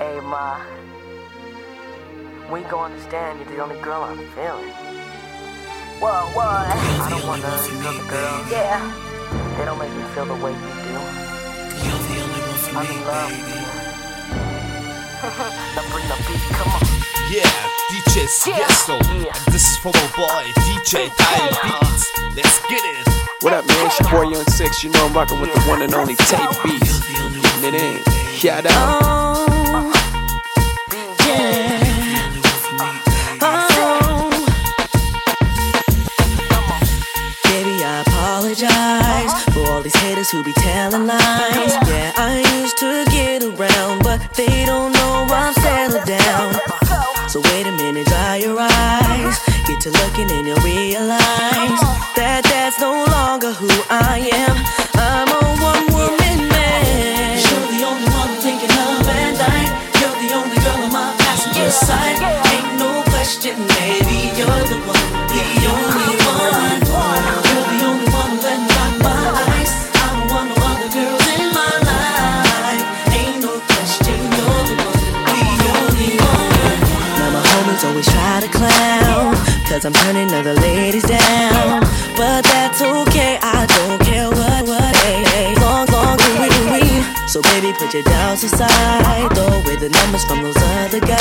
Hey, Ma. We go understand you're the only girl I'm feeling. Whoa, what? I don't wanna feel the girl. Yeah. They don't make me feel the way you do. I'm in love with you. now bring the beat, come on. Yeah, DJ Siesto. Yeah. And this is for my boy, DJ Dial Beats. Uh-huh. Let's get it. What up, man? It's your boy Young Six. You know I'm rocking with the one and only Tape Beats. And it ain't. Shout out. Uh-huh. Who be. Yeah, I used to get around, but they don't know I'm settled down. So wait a minute, dry your eyes. Get to looking and you'll realize that that's no longer who I am. I'm a one woman man. You're the only one thinking of at night. You're the only girl on my passenger side. Cause I'm turning other ladies down. But that's okay, I don't care what, what, hey, hey Long, long, green, green So baby put your doubts aside. Throw away the numbers from those other guys.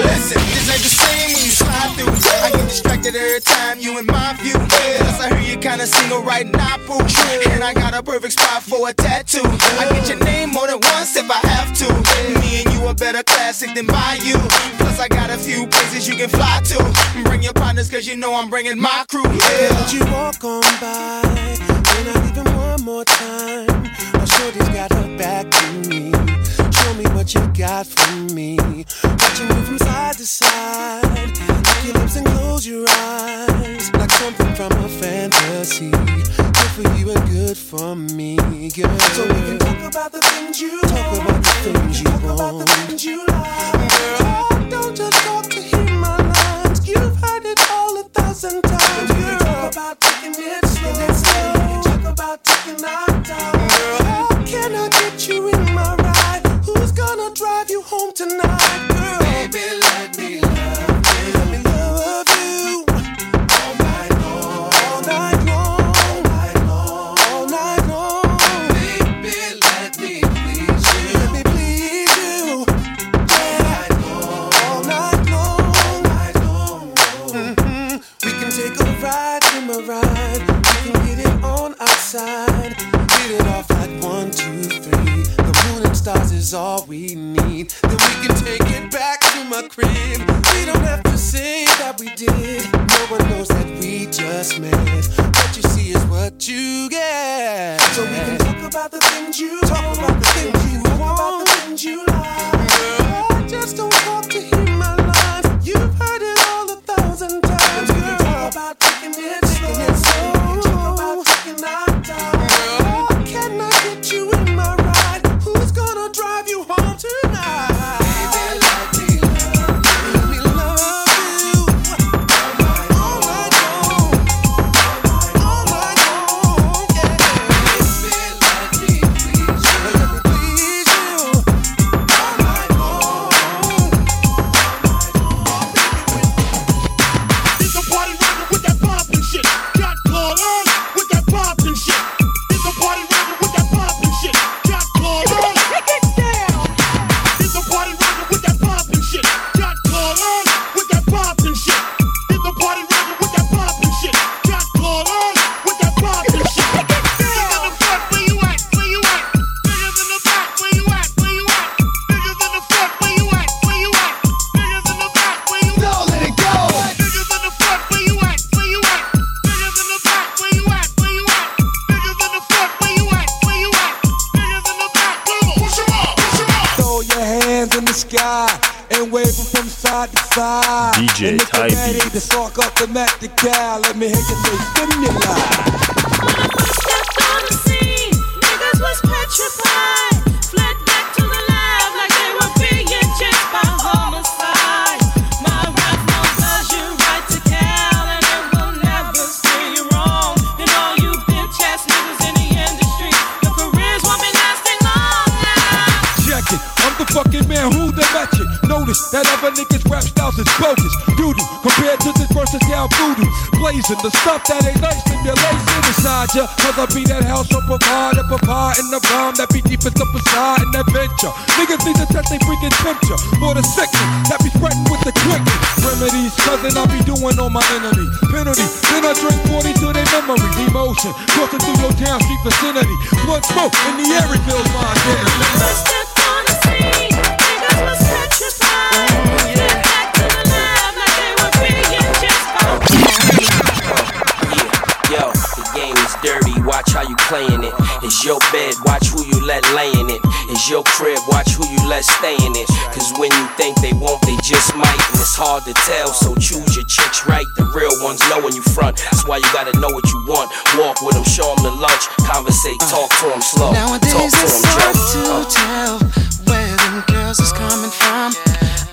Listen, this ain't the same when you slide through. I get distracted every time you in my view. You kinda single right now, boo. And I got a perfect spot for a tattoo. I get your name more than once if I have to. Me and you a better classic than my you. Plus, I got a few places you can fly to. Bring your partners, cause you know I'm bringing my crew. Yeah. Would you walk on by? When I him one more time. My shorty's got her back to me. Show me what you got for me. Watch you from side to side. Your lips and close your eyes. Like something from a fantasy. Good for you and good for me, girl. So we can talk about the things you talk about the things you want. About the things you like. Girl, don't just talk to hear my lines. You've heard it all a thousand times. Girl, talk about taking it slow. We can talk about taking our time. Girl, how can I get you in my ride? Who's gonna drive you home tonight, did. No one knows that we just met. What you see is what you get. So we can talk about the things you talk about Blazing the stuff that ain't nice stimulation inside ya. Cause I be that house on provide, provide, and the rhyme that be deepest up inside and adventure. Niggas need to test they freaking temperature for the sickness that be spreading with the quickness. Remedies, cousin, I be doing on my enemy. Penalty, then I drink 40 to their memory. Emotion, coursing through your town street vicinity. Blood smoke in the air, it feels mine. Playing it. It's your bed, watch who you let lay in it. It's your crib, watch who you let stay in it. Cause when you think they won't, they just might. And it's hard to tell, so choose your chicks right. The real ones know when you front. That's why you gotta know what you want. Walk with them, show them the lunch. Conversate, talk to them slow. Nowadays talk to it's them hard to Uh. tell where them girls is coming from.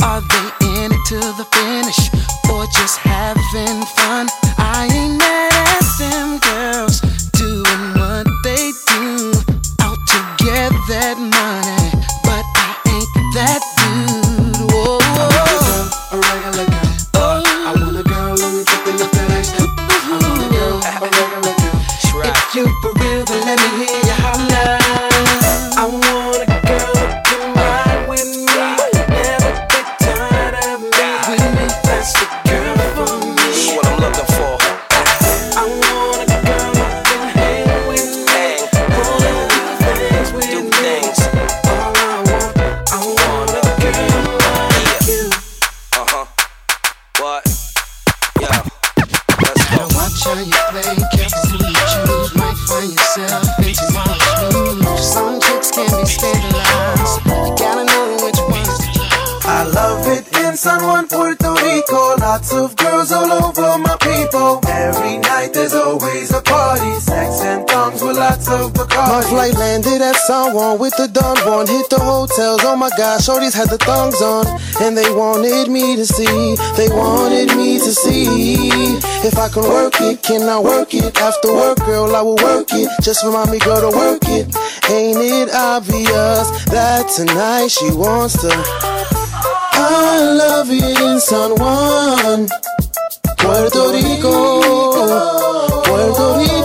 Are they in it to the finish or just having fun? I ain't that of Bacardi. My flight landed at San Juan with the Don Juan. Hit the hotels, oh my gosh, shorties had the thongs on. And they wanted me to see, they wanted me to see. If I can work it, can I work it? After work, girl, I will work it. Just remind me, girl, to work it. Ain't it obvious that tonight she wants to? I love it in San Juan, Puerto Rico, Puerto Rico.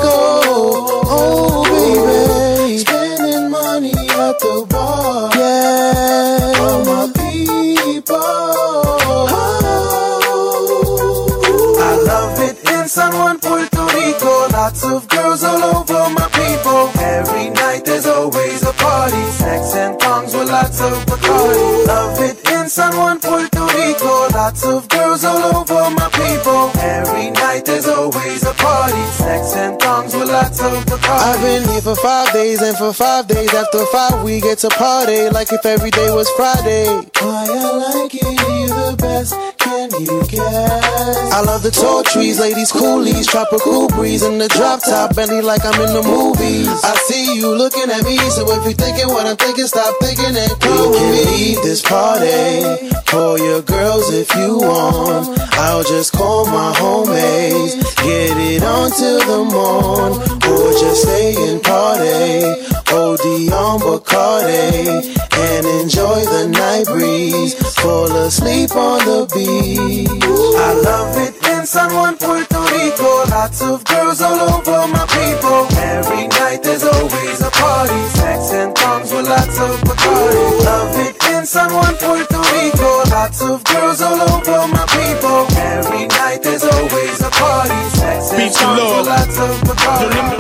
In San Juan, Puerto Rico. Lots of girls all over my people. Every night there's always a party. Sex and thongs with lots of Bacardi. Love it in San Juan, Puerto Rico. Lots of girls all over my people. Every night there's always a party. Sex and tongues with lots of Bacardi. I've been here for five days, and for five days after five, we get to party like if every day was Friday. Why I like it, you the best. Can you guess? I love the tall trees, ladies, coolies, tropical breeze, and the drop top Bentley like I'm in the movies. I see you looking at me, so if you're thinking what I'm thinking, stop thinking and come with me. Leave this party, call your girls if you want. I'll just call my homies, get it on till the morn, or just stay and party. OD on Bacardi and enjoy the night breeze. Fall asleep on the beach. I love it in San Juan, Puerto Rico. Lots of girls all over my people. Every night there's always a party. Sex and tongues with lots of Bacardi. I love it in San Juan, Puerto Rico. Lots of girls all over my people. Every night there's always a party. Sex and Beat the tongues Lord. with lots of Bacardi.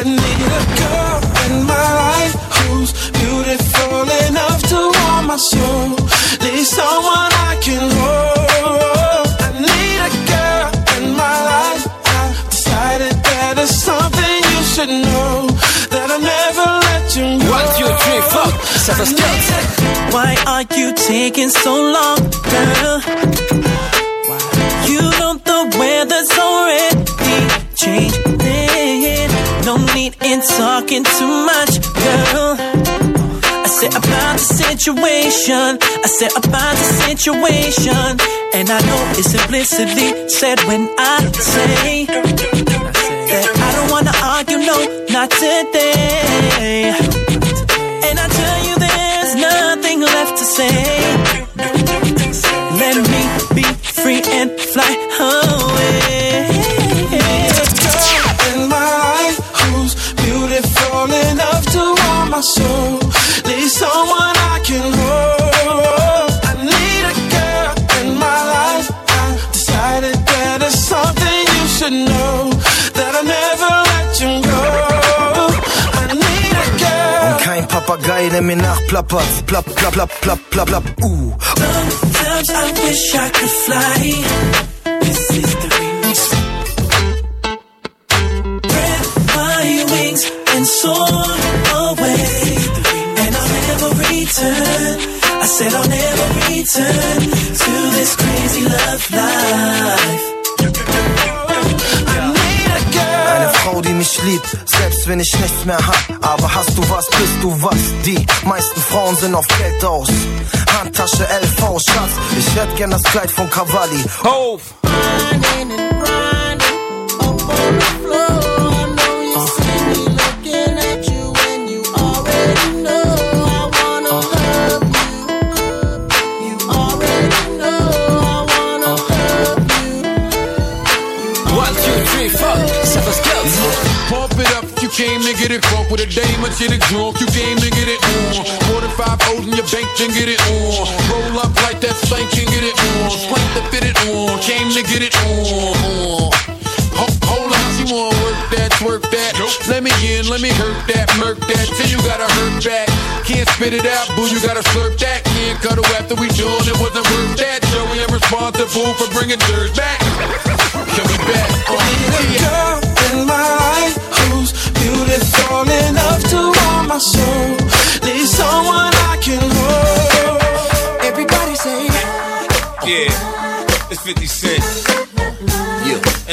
I need a girl in my life who's beautiful enough to warm my soul. Need someone I can hold. I need a girl in my life. I decided that it's something you should know. That I never let you go. One, two, three, four. Why are you taking so long, girl? You know the weather's already changing. No need in talking too much, girl. I said about the situation. I said about the situation. And I know it's implicitly said when I say that I don't wanna argue, no, not today. And I tell you there's nothing left to say. Let me be free and fly away. My soul. Need someone I can hold. I need a girl in my life. I decided that it's something you should know. That I never let you go. I need a girl. Und kein Papagei, der mir nachplappert. Plapp, plapp, plapp, plapp, plapp, plapp, uh. Sometimes I wish I could fly. This is the remix. Spread my wings and soar return. I said I'll never return to this crazy love life. Eine Frau, die mich liebt, selbst wenn ich nichts mehr hab. Aber hast du was, bist du was. Die meisten Frauen sind auf Geld aus. Handtasche LV, Schatz. Ich hätte gern das Kleid von Cavalli. Auf! One, it up if you came to get it crunk with a dame shit it drunk. You came to get it on. Four to five O's in your bank, then get it on. Roll up like that spank and get it on. Strength to fit it on. Came to get it on. Hold on, she wanna work that, twerk that. Let me in, let me hurt that, murk that. Till you gotta hurt back. Can't spit it out, boo, you gotta slurp that. Can't cuddle after we done, it wasn't worth that. Joey, responsible for bringing dirt back.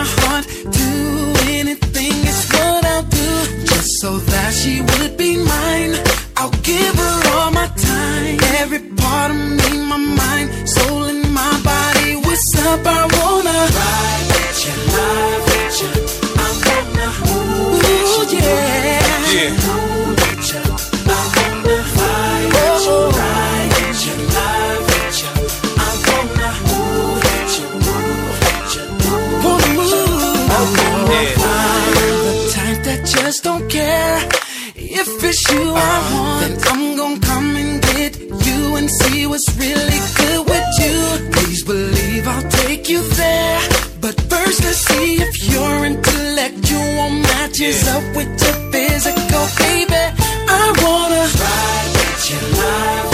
my heart to. Anything is what I'll do. Just so that she would be mine. I'll give her all my time. Every part of me, my mind, soul, and my body. What's up? I wanna It's you I then I'm gonna come and get you and see what's really good with you. Please believe I'll take you there. But first, let's see if your intellectual matches up with your physical, baby. I wanna ride with you, lie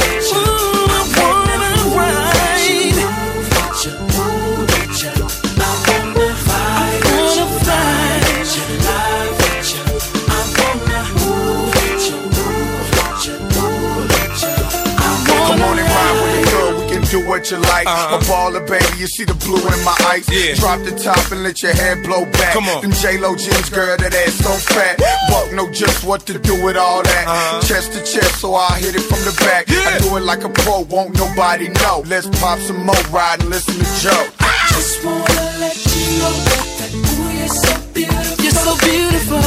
do what you like. Uh-huh. A baller, baby. You see the blue in my eyes. Yeah. Drop the top and let your hair blow back. Come on. Them J-Lo jeans, girl, that ass so fat. Buck know just what to do with all that. Uh-huh. Chest to chest, so I hit it from the back. I do it like a pro, won't nobody know. Let's pop some more, ride and listen to Joe. Just wanna let you know that ooh, you're so beautiful. You're so beautiful.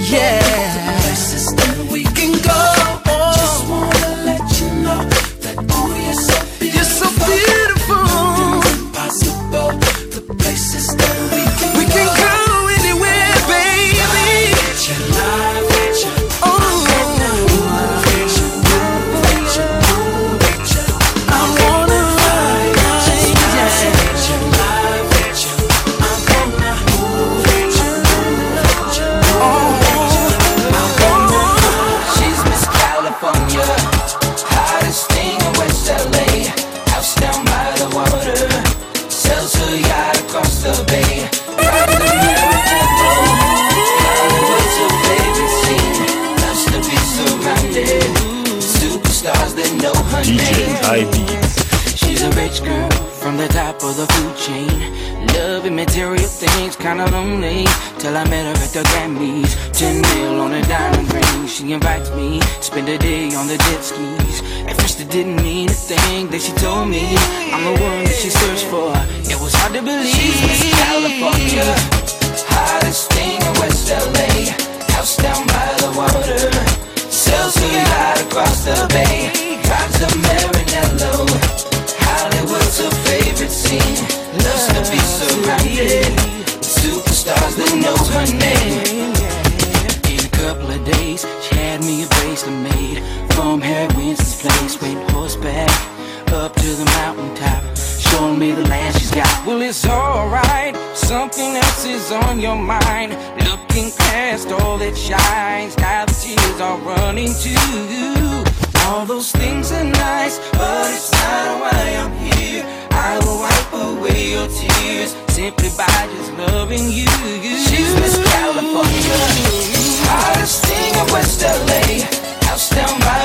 Yeah. Places that we can go. Places DJ Beats. She's a rich girl from the top of the food chain. Loving material things, kinda lonely. Till I met her at the Grammys. Ten mil on a diamond ring. She invites me, spend a day on the jet skis. At first it didn't mean a thing that she told me. I'm the one that she searched for. It was hard to believe. She's Miss California, hottest thing in West LA. House down by the water, sells her yacht across the bay. Drives a Maranello. Tears simply by just loving you. She's Miss California, hottest thing in West LA. House down by